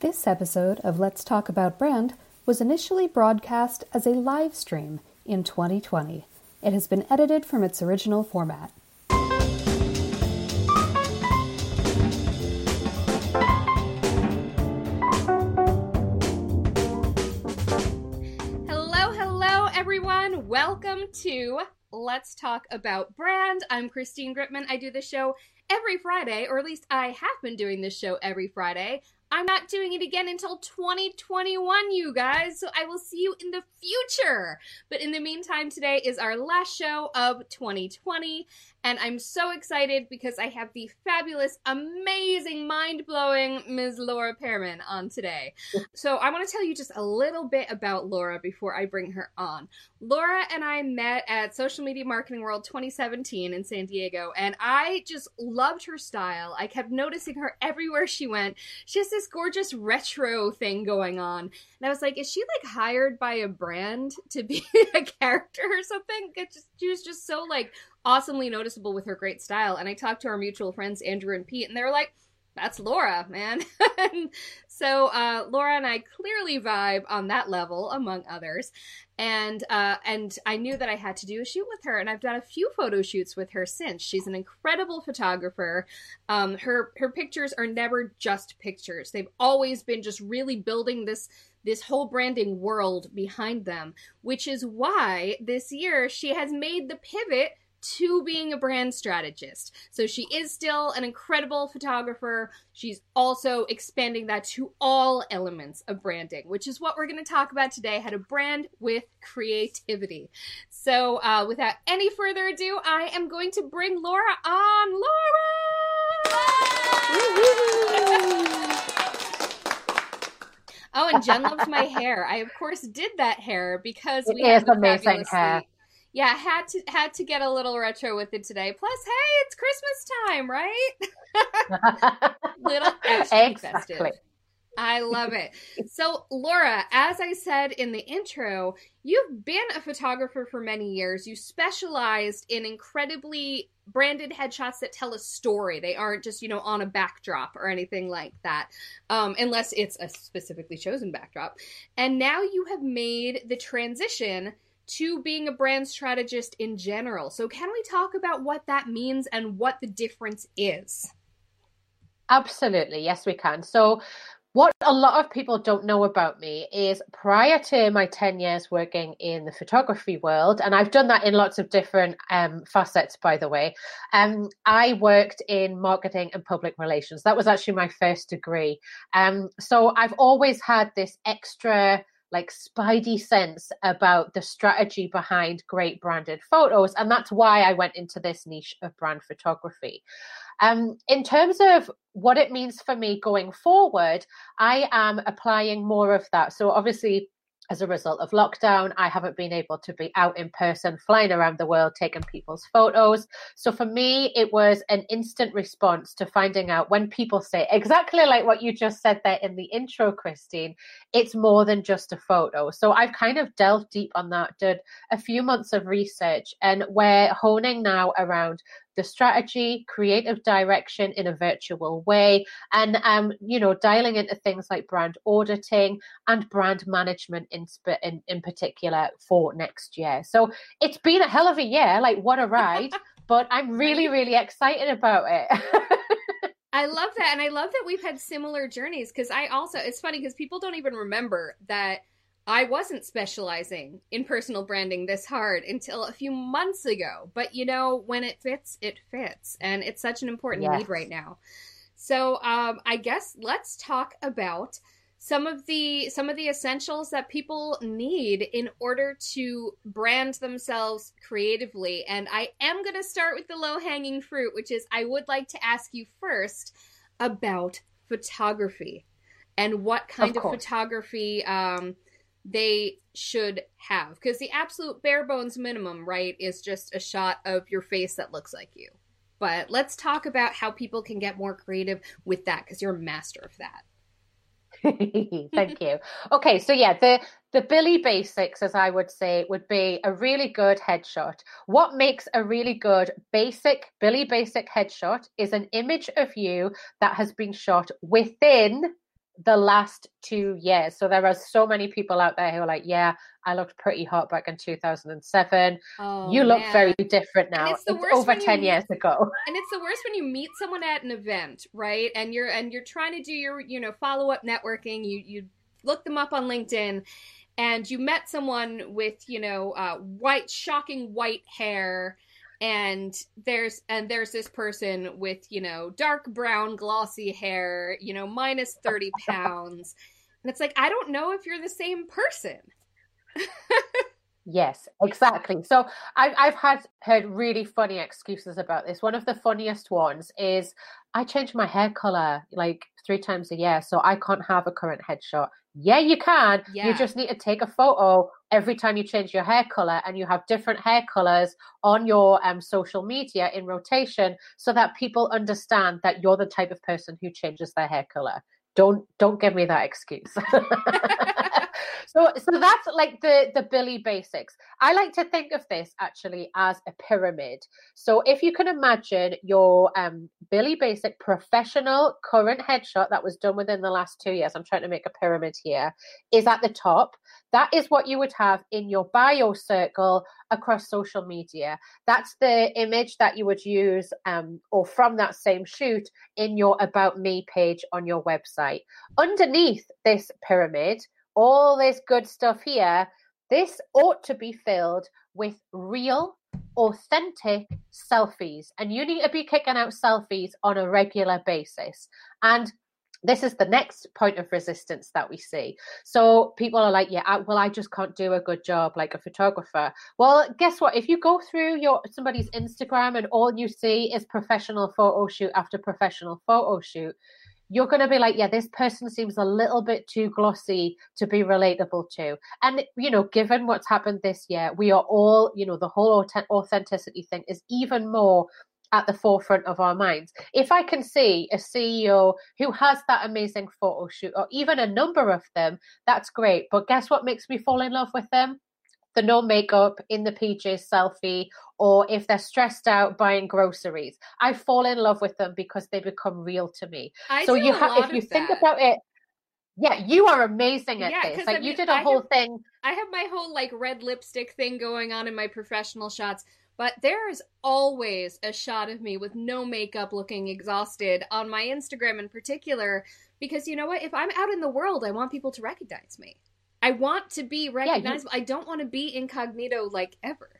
This episode of Let's Talk About Brand was initially broadcast as a live stream in 2020. It has been edited from its original format. Hello, hello, everyone. Welcome to Let's Talk About Brand. I'm Christine Gritmon. I do the show every Friday, or at least I have been doing this show every Friday. I'm not doing it again until 2021, you guys. So I will see you in the future. But in the meantime, today is our last show of 2020. And I'm so excited because I have the fabulous, amazing, mind blowing Ms. Laura Pearman on today. So I want to tell you just a little bit about Laura before I bring her on. Laura and I met at Social Media Marketing World 2017 in San Diego, and I just loved her style. I kept noticing her everywhere she went. She has this gorgeous retro thing going on. And I was like, is she like hired by a brand to be a character or something? Just, she was just so like awesomely noticeable with her great style. And I talked to our mutual friends, Andrew and Pete, and they were like, that's Laura, man. so uh, Laura and I clearly vibe on that level, among others. And uh, and I knew that I had to do a shoot with her, and I've done a few photo shoots with her since. She's an incredible photographer. Um, her her pictures are never just pictures; they've always been just really building this this whole branding world behind them. Which is why this year she has made the pivot to being a brand strategist. So she is still an incredible photographer. She's also expanding that to all elements of branding, which is what we're going to talk about today how to brand with creativity. So, uh, without any further ado, I am going to bring Laura on. Laura! Oh, and Jen loves my hair. I of course did that hair because it we is have the amazing hair. Yeah, had to had to get a little retro with it today. Plus, hey, it's Christmas time, right? little extra exactly. festive. I love it. So, Laura, as I said in the intro, you've been a photographer for many years. You specialized in incredibly branded headshots that tell a story. They aren't just, you know, on a backdrop or anything like that, um, unless it's a specifically chosen backdrop. And now you have made the transition to being a brand strategist in general. So, can we talk about what that means and what the difference is? Absolutely, yes, we can. So, what a lot of people don't know about me is prior to my 10 years working in the photography world, and I've done that in lots of different um, facets, by the way, um, I worked in marketing and public relations. That was actually my first degree. Um, so, I've always had this extra like spidey sense about the strategy behind great branded photos and that's why i went into this niche of brand photography. Um, in terms of what it means for me going forward i am applying more of that. So obviously as a result of lockdown, I haven't been able to be out in person, flying around the world, taking people's photos. So for me, it was an instant response to finding out when people say exactly like what you just said there in the intro, Christine, it's more than just a photo. So I've kind of delved deep on that, did a few months of research, and we're honing now around the strategy, creative direction in a virtual way, and um, you know, dialing into things like brand auditing and brand management in, in in particular for next year. So it's been a hell of a year. Like what a ride! but I'm really, really excited about it. I love that. And I love that we've had similar journeys because I also, it's funny because people don't even remember that I wasn't specializing in personal branding this hard until a few months ago. But you know, when it fits, it fits. And it's such an important Yes. need right now. So um, I guess let's talk about some of the some of the essentials that people need in order to brand themselves creatively and i am going to start with the low hanging fruit which is i would like to ask you first about photography and what kind of, of photography um, they should have. Because the absolute bare bones minimum, right, is just a shot of your face that looks like you. But let's talk about how people can get more creative with that because you're a master of that. Thank you. Okay, so yeah, the the Billy basics, as I would say, would be a really good headshot. What makes a really good basic Billy basic headshot is an image of you that has been shot within the last two years. So there are so many people out there who are like, yeah, I looked pretty hot back in 2007. Oh, you look man. very different now. it's, it's over 10 meet, years ago. And it's the worst when you meet someone at an event, right? And you're and you're trying to do your, you know, follow-up networking. You you look them up on LinkedIn and you met someone with, you know, uh, white shocking white hair and there's and there's this person with you know dark brown glossy hair you know minus 30 pounds. And it's like i don't know if you're the same person. Yes exactly. So I've, I've had heard really funny excuses about this. One of the funniest ones is i change my hair color like three times a year so i can't have a current headshot. Yeah, you can. Yeah. You just need to take a photo every time you change your hair color and you have different hair colors on your um, social media in rotation so that people understand that you're the type of person who changes their hair color. Don't don't give me that excuse. so so that's like the the billy basics. I like to think of this actually as a pyramid. So if you can imagine your um billy basic professional current headshot that was done within the last two years i'm trying to make a pyramid here is at the top. That is what you would have in your bio circle across social media. That's the image that you would use um, or from that same shoot in your about me page on your website. Underneath this pyramid all this good stuff here, this ought to be filled with real, authentic selfies. And you need to be kicking out selfies on a regular basis. And this is the next point of resistance that we see. So people are like, yeah, I, well, I just can't do a good job like a photographer. Well, guess what? If you go through your somebody's Instagram and all you see is professional photo shoot after professional photo shoot, you're going to be like, yeah, this person seems a little bit too glossy to be relatable to. And, you know, given what's happened this year, we are all, you know, the whole authenticity thing is even more at the forefront of our minds. If I can see a CEO who has that amazing photo shoot, or even a number of them, that's great. But guess what makes me fall in love with them? The no makeup in the PJs selfie, or if they're stressed out buying groceries. I fall in love with them because they become real to me. I so you have, if you think that. about it, yeah, you are amazing at yeah, this. Like I mean, you did a I whole have, thing. I have my whole like red lipstick thing going on in my professional shots. But there's always a shot of me with no makeup looking exhausted on my Instagram in particular. Because you know what? If I'm out in the world, I want people to recognize me. I want to be recognizable. Yeah, you... I don't want to be incognito like ever.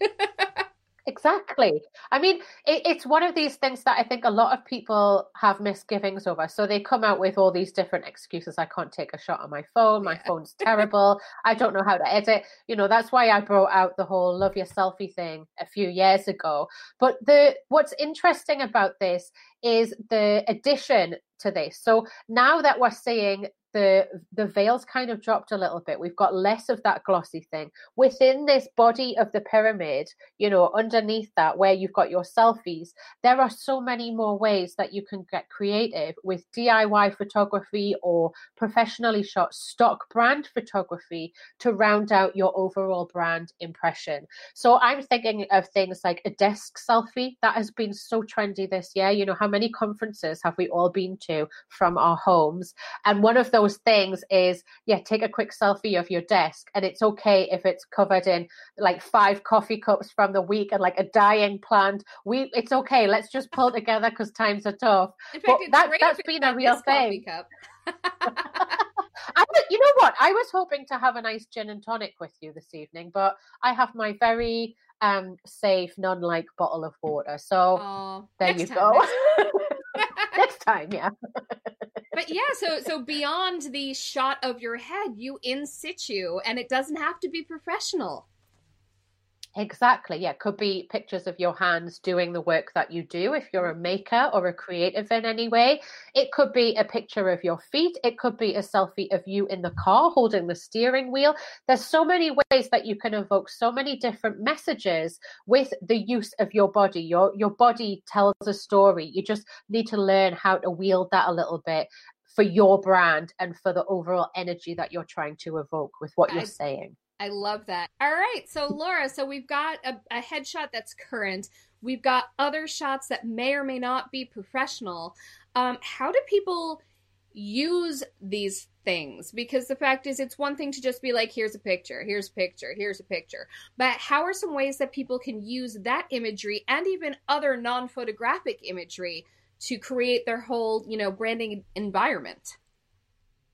exactly. I mean, it, it's one of these things that I think a lot of people have misgivings over. So they come out with all these different excuses. I can't take a shot on my phone. My yeah. phone's terrible. I don't know how to edit. You know, that's why I brought out the whole love your selfie thing a few years ago. But the what's interesting about this is the addition to this. So now that we're seeing the the veils kind of dropped a little bit we've got less of that glossy thing. Within this body of the pyramid you know underneath that where you've got your selfies there are so many more ways that you can get creative with diy photography or professionally shot stock brand photography to round out your overall brand impression. So i'm thinking of things like a desk selfie that has been so trendy this year. You know how many conferences have we all been to from our homes and one of those things is yeah take a quick selfie of your desk and it's okay if it's covered in like five coffee cups from the week and like a dying plant we it's okay let's just pull together because times are tough in fact, but that, that's been a real thing I, you know what? I was hoping to have a nice gin and tonic with you this evening, but I have my very um, safe, non-like bottle of water. So oh, there you time, go. Next... time, yeah but yeah, so so beyond the shot of your head, you in situ, and it doesn't have to be professional. Exactly. Yeah. Could be pictures of your hands doing the work that you do if you're a maker or a creative in any way. It could be a picture of your feet. It could be a selfie of you in the car holding the steering wheel. There's so many ways that you can evoke so many different messages with the use of your body. Your your body tells a story. You just need to learn how to wield that a little bit for your brand and for the overall energy that you're trying to evoke with what you're saying. I love that. All right. So, Laura, so we've got a, a headshot that's current. We've got other shots that may or may not be professional. Um, how do people use these things? Because the fact is, it's one thing to just be like, here's a picture, here's a picture, here's a picture. But how are some ways that people can use that imagery and even other non photographic imagery to create their whole, you know, branding environment?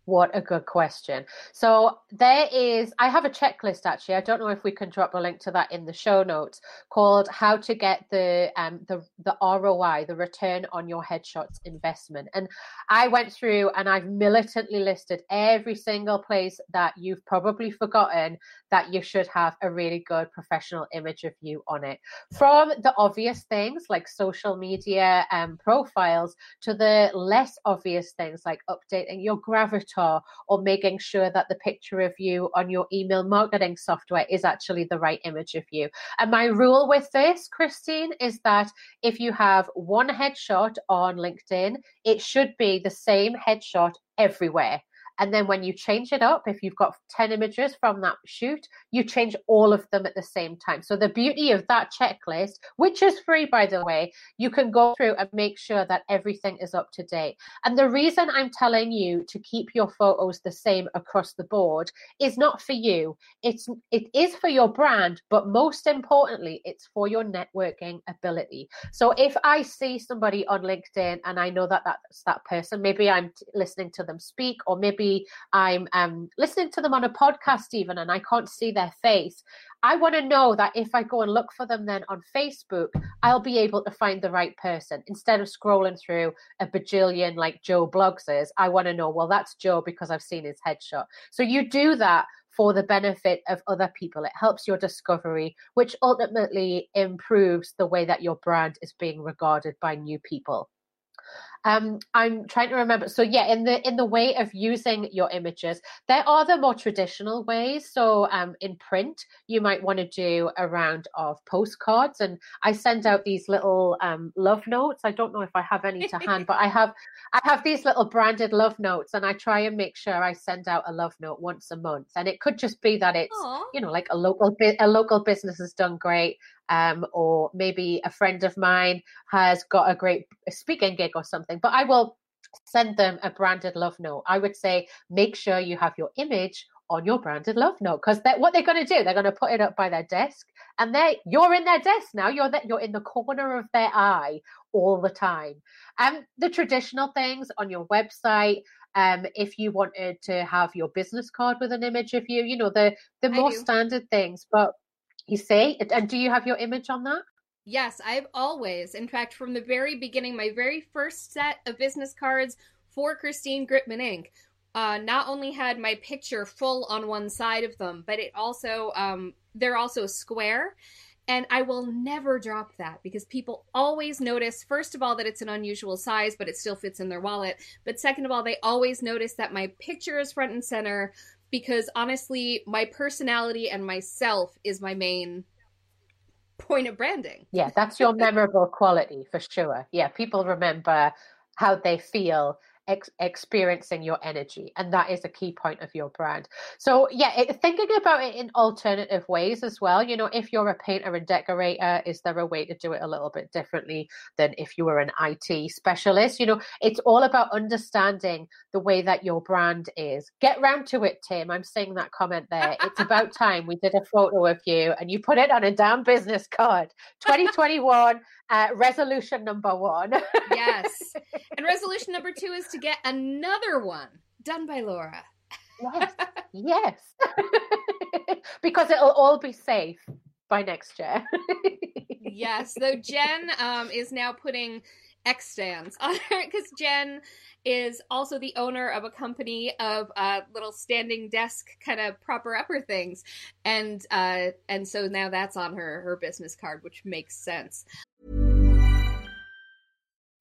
What a good question. So there is, I have a checklist actually. I don't know if we can drop a link to that in the show notes called "How to Get the um, the the ROI, the return on your headshots investment." And I went through and I've militantly listed every single place that you've probably forgotten that you should have a really good professional image of you on it. From the obvious things like social media um, profiles to the less obvious things like updating your gravatar or making sure that the picture of you on your email marketing software is actually the right image of you. And my rule with this, Christine, is that if you have one headshot on LinkedIn, it should be the same headshot everywhere. And then when you change it up, if you've got 10 images from that shoot, you change all of them at the same time. So the beauty of that checklist, which is free, by the way, you can go through and make sure that everything is up to date. And the reason I'm telling you to keep your photos the same across the board is not for you. It's, it is for your brand, but most importantly, it's for your networking ability. So if I see somebody on LinkedIn and I know that that's that person, maybe I'm listening to them speak, or maybe I'm um, listening to them on a podcast even and I can't see their face. I want to know that if I go and look for them then on Facebook, I'll be able to find the right person instead of scrolling through a bajillion like Joe Bloggs is. I want to know, well, that's Joe because I've seen his headshot. So you do that for the benefit of other people. It helps your discovery, which ultimately improves the way that your brand is being regarded by new people. Um, I'm trying to remember. So yeah, in the in the way of using your images, there are the more traditional ways. So um, in print, you might want to do a round of postcards, and I send out these little um, love notes. I don't know if I have any to hand, but I have I have these little branded love notes, and I try and make sure I send out a love note once a month. And it could just be that it's Aww. you know like a local a local business has done great um, or maybe a friend of mine has got a great speaking gig or something. But I will send them a branded love note. I would say make sure you have your image on your branded love note because what they're going to do, they're going to put it up by their desk, and they you're in their desk now. You're that you're in the corner of their eye all the time. And um, the traditional things on your website. Um, if you wanted to have your business card with an image of you, you know the the more standard things, but you see? And do you have your image on that? Yes, I've always, in fact, from the very beginning, my very first set of business cards for Christine Gritmon Inc. Uh, not only had my picture full on one side of them, but it also um, they're also square, and I will never drop that because people always notice, first of all, that it's an unusual size, but it still fits in their wallet. But second of all, they always notice that my picture is front and center, because honestly, my personality and myself is my main point of branding. Yeah, that's your memorable quality for sure. Yeah, people remember how they feel ex- experiencing your energy and that is a key point of your brand. So yeah it, thinking about it in alternative ways as well you know if you're a painter and decorator is there a way to do it a little bit differently than if you were an IT specialist? You know it's all about understanding the way that your brand is. Get round to it Tim. I'm seeing that comment there. It's about time we did a photo of you and you put it on a damn business card. 2021 uh, resolution number one. Yes. And resolution number two is to to get another one done by Laura. yes, yes. because it'll all be safe by next year. yes. So Jen um, is now putting X stands on her because Jen is also the owner of a company of uh, little standing desk kind of proper upper things, and uh, and so now that's on her her business card, which makes sense.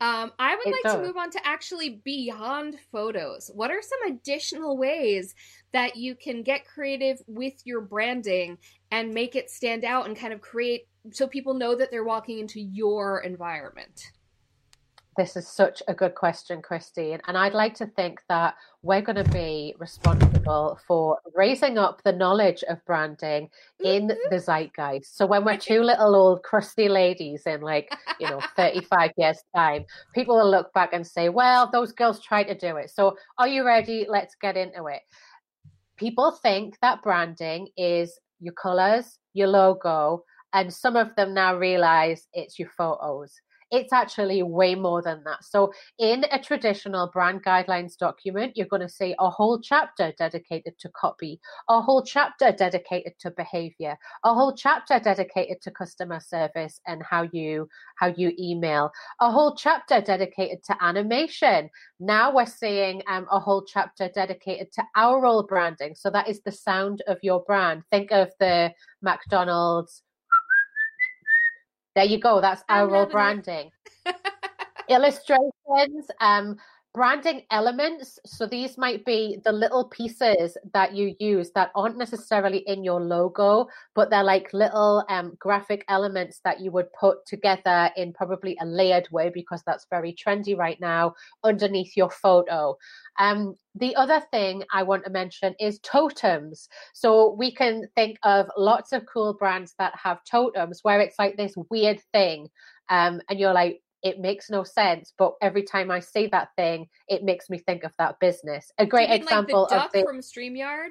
Um, I would It like does. to move on to actually beyond photos. What are some additional ways that you can get creative with your branding and make it stand out and kind of create so people know that they're walking into your environment? This is such a good question, Christine. And I'd like to think that we're going to be responsible for raising up the knowledge of branding in mm-hmm. the zeitgeist. So when we're two little old crusty ladies in like, you know, 35 years' time, people will look back and say, well, those girls tried to do it. So are you ready? Let's get into it. People think that branding is your colors, your logo, and some of them now realize it's your photos it's actually way more than that. So, in a traditional brand guidelines document, you're going to see a whole chapter dedicated to copy, a whole chapter dedicated to behavior, a whole chapter dedicated to customer service and how you how you email, a whole chapter dedicated to animation. Now we're seeing um, a whole chapter dedicated to aural branding. So that is the sound of your brand. Think of the McDonald's there you go. That's our loving branding. Illustrations, um, branding elements. So these might be the little pieces that you use that aren't necessarily in your logo, but they're like little um, graphic elements that you would put together in probably a layered way because that's very trendy right now underneath your photo. Um, the other thing I want to mention is totems. So we can think of lots of cool brands that have totems where it's like this weird thing. Um, and you're like, it makes no sense, but every time I see that thing, it makes me think of that business. A great mean, example like the duck of the, from StreamYard,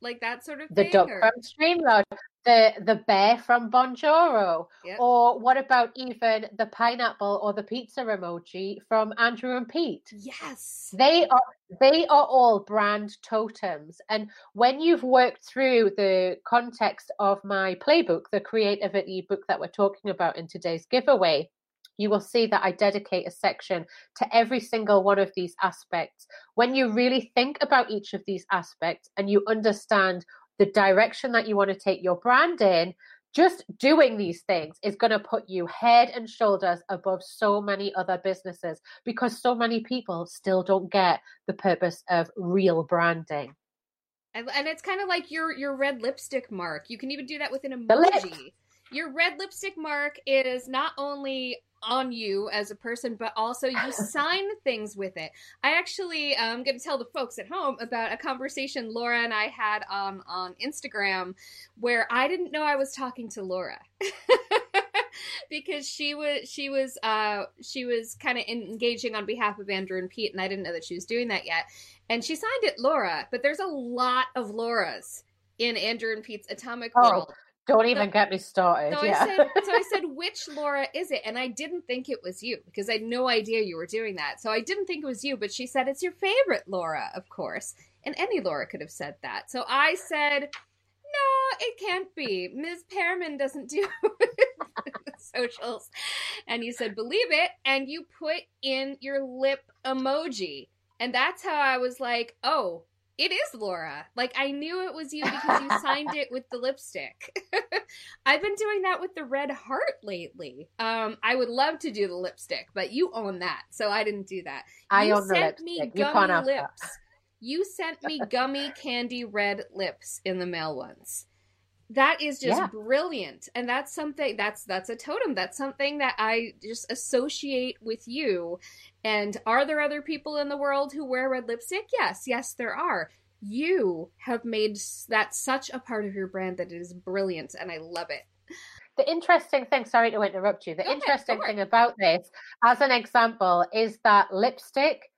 like that sort of the thing. duck or- from Streamyard, the the bear from Bonjoro, Yep. or what about even the pineapple or the pizza emoji from Andrew and Pete? Yes. They are they are all brand totems. And when you've worked through the context of my playbook, the creativity book that we're talking about in today's giveaway, you will see that I dedicate a section to every single one of these aspects. When you really think about each of these aspects and you understand the direction that you want to take your brand in, just doing these things is going to put you head and shoulders above so many other businesses because so many people still don't get the purpose of real branding. And, and it's kind of like your your red lipstick mark. You can even do that with an emoji. Your red lipstick mark is not only on you as a person, but also you sign things with it. I actually am going to tell the folks at home about a conversation Laura and I had um, on Instagram where I didn't know I was talking to Laura. because she was she was uh she was kind of engaging on behalf of Andrew and Pete and I didn't know that she was doing that yet. And she signed it Laura, but there's a lot of Lauras in Andrew and Pete's Atomic Oh, World. Don't even get me started. So yeah. I said, so I said, which Laura is it? And I didn't think it was you because I had no idea you were doing that. So I didn't think it was you, but she said it's your favorite Laura, of course. And any Laura could have said that. So I said, no, it can't be. Ms. Pearman doesn't do socials. And you said, believe it. And you put in your lip emoji. And that's how I was like, oh, It is Laura. Like I knew it was you because you signed it with the lipstick. I've been doing that with the red heart lately. Um, I would love to do the lipstick, but you own that, so I didn't do that. I you own the sent lipstick. me You gummy that. lips. You sent me gummy candy red lips in the mail once. That is just Yeah. brilliant. And that's something that's that's a totem. That's something that I just associate with you. And are there other people in the world who wear red lipstick? Yes, yes there are. You have made that such a part of your brand that it is brilliant and I love it. The interesting thing, sorry to interrupt you, the Go interesting for thing about this, as an example, is that lipstick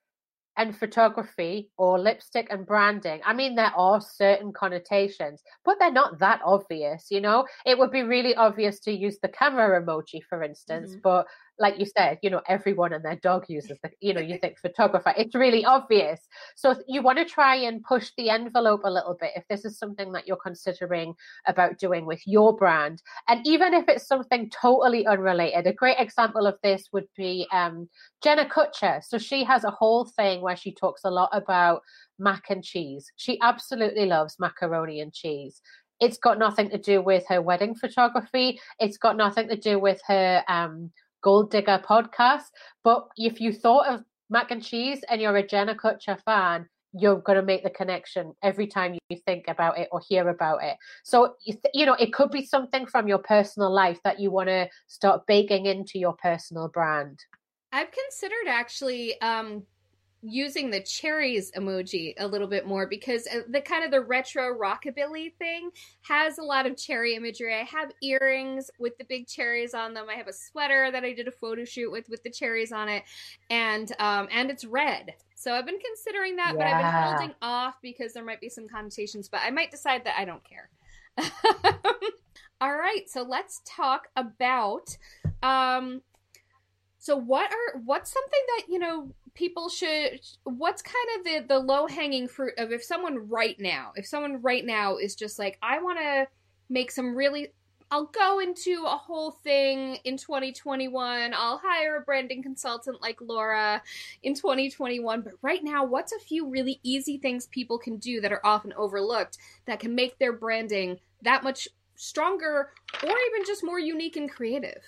and photography or lipstick and branding, I mean, there are certain connotations, but they're not that obvious, you know? It would be really obvious to use the camera emoji, for instance, Mhm. but like you said, you know, everyone and their dog uses the, you know, you think photographer, it's really obvious. So you want to try and push the envelope a little bit if this is something that you're considering about doing with your brand. And even if it's something totally unrelated, a great example of this would be um, Jenna Kutcher. So she has a whole thing where she talks a lot about mac and cheese. She absolutely loves macaroni and cheese. It's got nothing to do with her wedding photography. It's got nothing to do with her um, Goal Digger podcast. But if you thought of mac and cheese and you're a Jenna Kutcher fan, you're going to make the connection every time you think about it or hear about it. So, you, th- you know, it could be something from your personal life that you want to start baking into your personal brand. I've considered actually um, using the cherries emoji a little bit more because uh, the kind of the retro rockabilly thing has a lot of cherry imagery. I have earrings with the big cherries on them. I have a sweater that I did a photo shoot with with the cherries on it, and um, and it's red. So I've been considering that, but I've been holding off because there might be some connotations. But I might decide that I don't care. All right, so let's talk about um so what are what's something that you know people should what's kind of the the low hanging fruit of if someone right now if someone right now is just like I want to make some really I'll go into a whole thing in 2021. I'll hire a branding consultant like Laura in 2021. But right now, what's a few really easy things people can do that are often overlooked that can make their branding that much stronger or even just more unique and creative?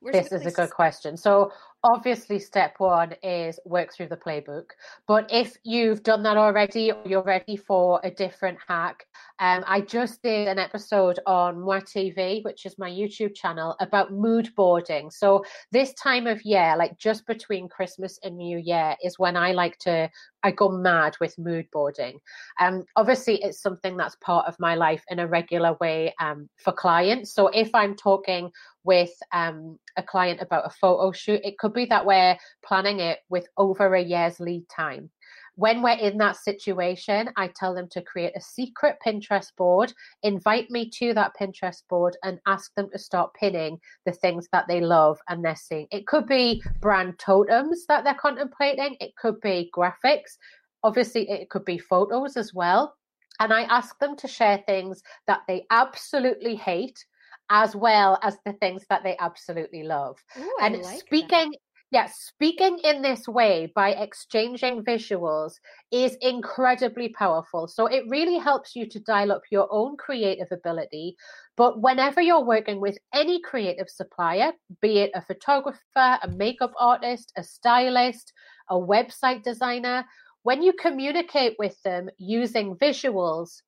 Where's This is a good question. So, obviously, step one is work through the playbook. But if you've done that already, or you're ready for a different hack, um, I just did an episode on Moi TV, which is my YouTube channel, about mood boarding. So, this time of year, like just between Christmas and New Year, is when I like to. I go mad with mood boarding. Um, obviously, it's something that's part of my life in a regular way um, for clients. So if I'm talking with um, a client about a photo shoot, it could be that we're planning it with over a year's lead time. When we're in that situation, I tell them to create a secret Pinterest board, invite me to that Pinterest board, and ask them to start pinning the things that they love and they're seeing. It could be brand totems that they're contemplating, it could be graphics, obviously, it could be photos as well. And I ask them to share things that they absolutely hate as well as the things that they absolutely love. Ooh, and like speaking yeah, speaking in this way by exchanging visuals is incredibly powerful. So it really helps you to dial up your own creative ability. But whenever you're working with any creative supplier, be it a photographer, a makeup artist, a stylist, a website designer, when you communicate with them using visuals,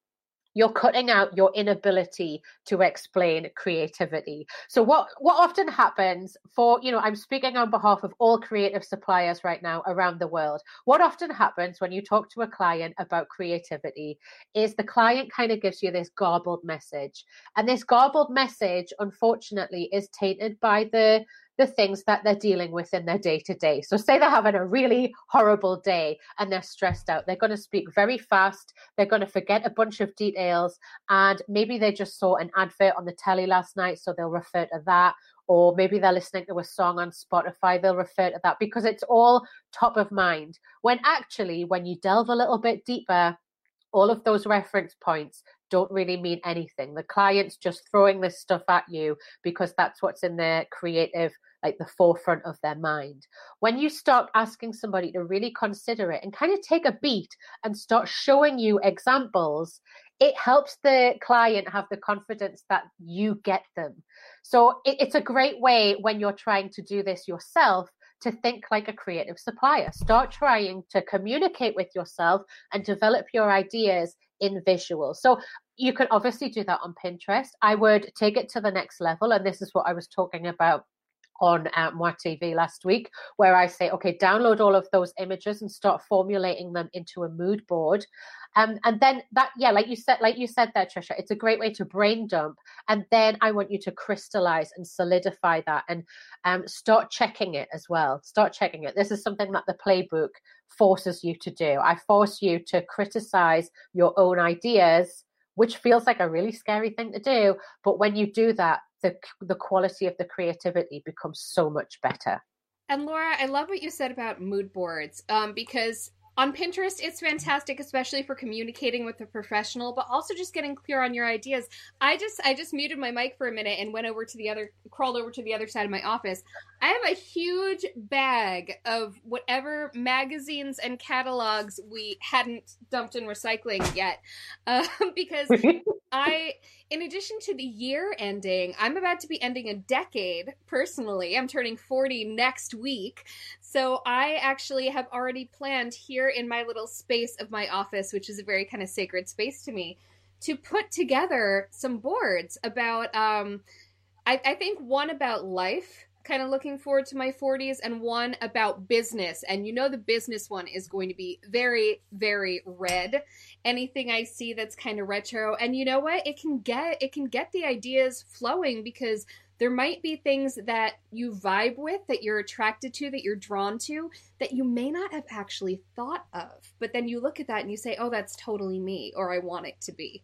you're cutting out your inability to explain creativity. So what what often happens for you know i'm speaking on behalf of all creative suppliers right now around the world. What often happens when you talk to a client about creativity is the client kind of gives you this garbled message. And this garbled message unfortunately is tainted by the the things that they're dealing with in their day to day. So, say they're having a really horrible day and they're stressed out, they're going to speak very fast, they're going to forget a bunch of details, and maybe they just saw an advert on the telly last night, so they'll refer to that. Or maybe they're listening to a song on Spotify, they'll refer to that because it's all top of mind. When actually, when you delve a little bit deeper, all of those reference points don't really mean anything. The client's just throwing this stuff at you because that's what's in their creative, like the forefront of their mind. When you start asking somebody to really consider it and kind of take a beat and start showing you examples, it helps the client have the confidence that you get them. So it, it's a great way when you're trying to do this yourself to think like a creative supplier. Start trying to communicate with yourself and develop your ideas in visual. So you can obviously do that on Pinterest. I would take it to the next level. And this is what I was talking about on uh, Moi TV last week, where I say, okay, download all of those images and start formulating them into a mood board. Um, and then that, yeah, like you said, like you said there, Trisha, it's a great way to brain dump. And then I want you to crystallize and solidify that and um, start checking it as well. Start checking it. This is something that the playbook forces you to do. I force you to criticize your own ideas which feels like a really scary thing to do. But when you do that, the the quality of the creativity becomes so much better. And Laura, I love what you said about mood boards um, because on Pinterest, it's fantastic, especially for communicating with a professional, but also just getting clear on your ideas. I just I just muted my mic for a minute and went over to the other crawled over to the other side of my office. I have a huge bag of whatever magazines and catalogs we hadn't dumped in recycling yet, uh, because I, in addition to the year ending, I'm about to be ending a decade personally. I'm turning 40 next week. So I actually have already planned here in my little space of my office, which is a very kind of sacred space to me, to put together some boards about, um, I, I think one about life kind of looking forward to my 40s and one about business and you know the business one is going to be very very red anything i see that's kind of retro. And you know what? It can get it can get the ideas flowing because there might be things that you vibe with that you're attracted to that you're drawn to that you may not have actually thought of. But then you look at that and you say oh that's totally me or i want it to be.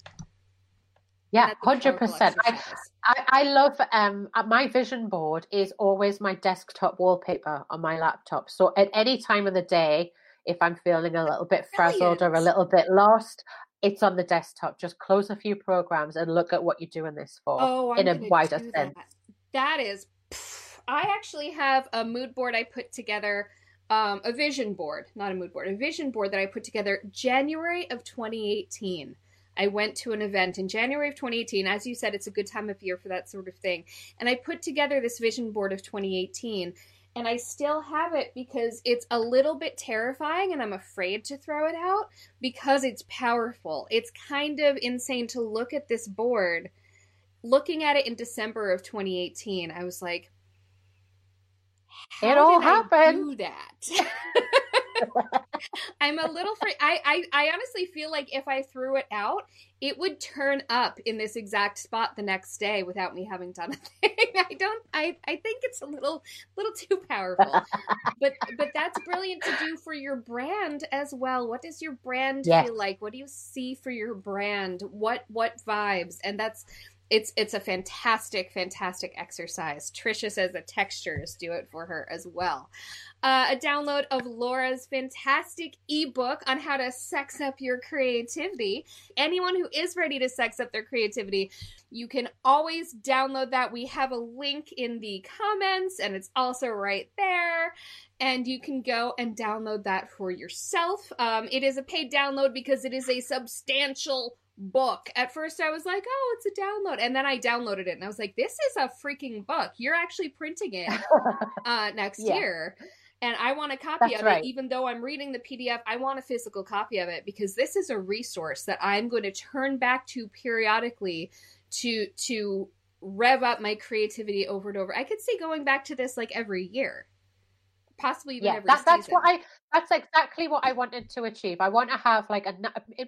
Yeah, hundred percent. I, I, I love um uh, my vision board is always my desktop wallpaper on my laptop. So at any time of the day, if I'm feeling a little bit frazzled or a little bit lost, it's on the desktop. Just close a few programs and look at what you're doing this for oh, in a wider sense. That. that is, I actually have a mood board I put together. Um, a vision board, not a mood board, a vision board that I put together January of 2018 I went to an event in January of 2018. As you said, it's a good time of year for that sort of thing. And I put together this vision board of 2018. And I still have it because it's a little bit terrifying and I'm afraid to throw it out because it's powerful. It's kind of insane to look at this board. Looking at it in December of 2018, I was like, it all happened. do that? I'm a little free. I, I I honestly feel like if I threw it out, it would turn up in this exact spot the next day without me having done a thing. I don't. I I think it's a little little too powerful. but but that's brilliant to do for your brand as well. What does your brand yes. feel like? What do you see for your brand? What what vibes? And that's it's it's a fantastic fantastic exercise. Trisha says the textures do it for her as well. Uh, a download of laura's fantastic ebook on how to sex up your creativity. Anyone who is ready to sex up their creativity you can always download that. We have a link in the comments and it's also right there. And you can go and download that for yourself. Um, it is a paid download because it is a substantial book. At first, I was like, oh, it's a download. And then I downloaded it and I was like, this is a freaking book. You're actually printing it uh, next yeah. year. And I want a copy That's of right. it, even though I'm reading the PDF. I want a physical copy of it because this is a resource that I'm going to turn back to periodically to to rev up my creativity over and over. I could see going back to this like every year possibly even yeah, every that, that's what I that's exactly what I wanted to achieve. I want to have like a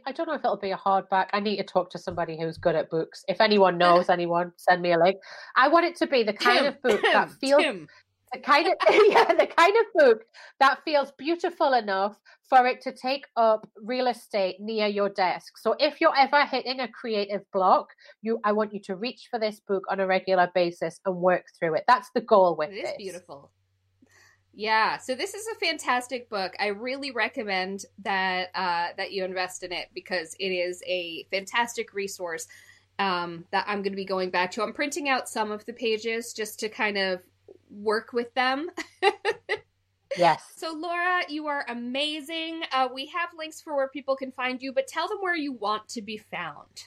I don't know if it'll be a hardback. I need to talk to somebody who's good at books. If anyone knows anyone, send me a link. I want it to be the kind Tim, of book Tim, that feels Tim. the kind of yeah, the kind of book that feels beautiful enough for it to take up real estate near your desk. So if you're ever hitting a creative block, you I want you to reach for this book on a regular basis and work through it. That's the goal with it. It is beautiful. Yeah, so this is a fantastic book. I really recommend that uh, that you invest in it because it is a fantastic resource um, that I'm going to be going back to. I'm printing out some of the pages just to kind of work with them. yes. So, Laura, you are amazing. Uh, we have links for where people can find you, but tell them where you want to be found.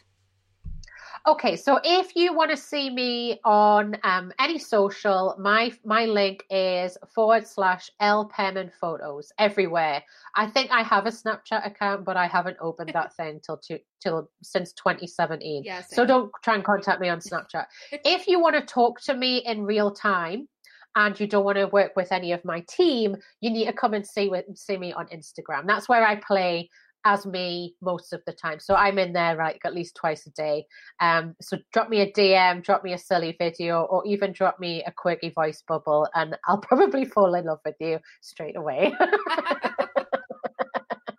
Okay, so if you want to see me on um, any social, my my link is forward slash L Pearman photos everywhere. I think I have a Snapchat account, but I haven't opened that thing till to, till since 2017. Yeah, so don't try and contact me on Snapchat. if you want to talk to me in real time, and you don't want to work with any of my team, you need to come and see with, see me on Instagram. That's where I play as me most of the time. So I'm in there like at least twice a day. Um, so drop me a DM, drop me a silly video, or even drop me a quirky voice bubble, and I'll probably fall in love with you straight away.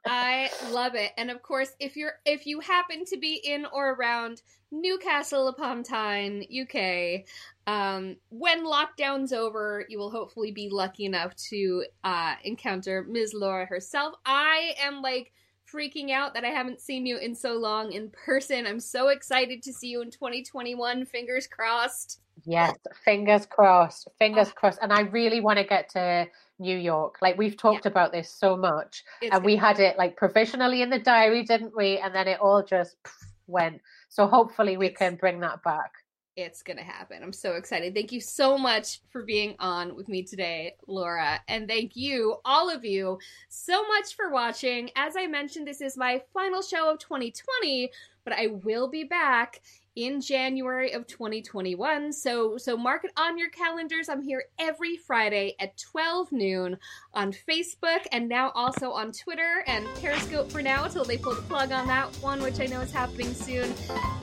I love it. And of course, if you're if you happen to be in or around Newcastle upon Tyne, UK, um, when lockdown's over, you will hopefully be lucky enough to uh, encounter Ms. Laura herself. I am like freaking out that I haven't seen you in so long in person. I'm so excited to see you in 2021. Fingers crossed. Yes, fingers crossed. Fingers oh. crossed. And I really want to get to New York. Like we've talked yeah. about this so much, it's and we had it like provisionally in the diary, didn't we? And then it all just went. So hopefully we it's, can bring that back it's going to happen. I'm so excited. Thank you so much for being on with me today, Laura. And thank you, all of you, so much for watching. As I mentioned, this is my final show of 2020, but I will be back in January of 2021. So so mark it on your calendars. I'm here every Friday at 12 noon on Facebook and now also on Twitter and Periscope for now until they pull the plug on that one, which I know is happening soon.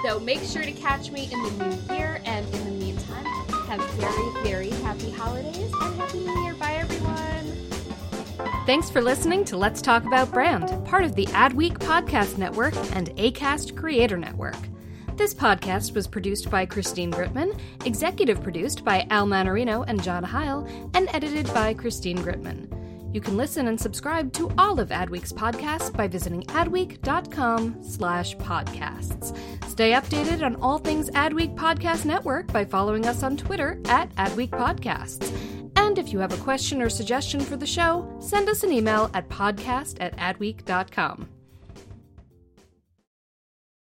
So make sure to catch me in the new year and in the meantime, have very, very happy holidays and happy new year. Bye everyone. Thanks for listening to Let's Talk About Brand, part of the Adweek Podcast Network and ACAST Creator Network. This podcast was produced by Christine Gritmon, executive produced by Al Manarino and John Heil, and edited by Christine Gritmon. You can listen and subscribe to all of Adweek's podcasts by visiting adweek.com slash podcasts. Stay updated on all things Adweek Podcast Network by following us on Twitter at Adweek Podcasts. And if you have a question or suggestion for the show, send us an email at podcast at adweek.com.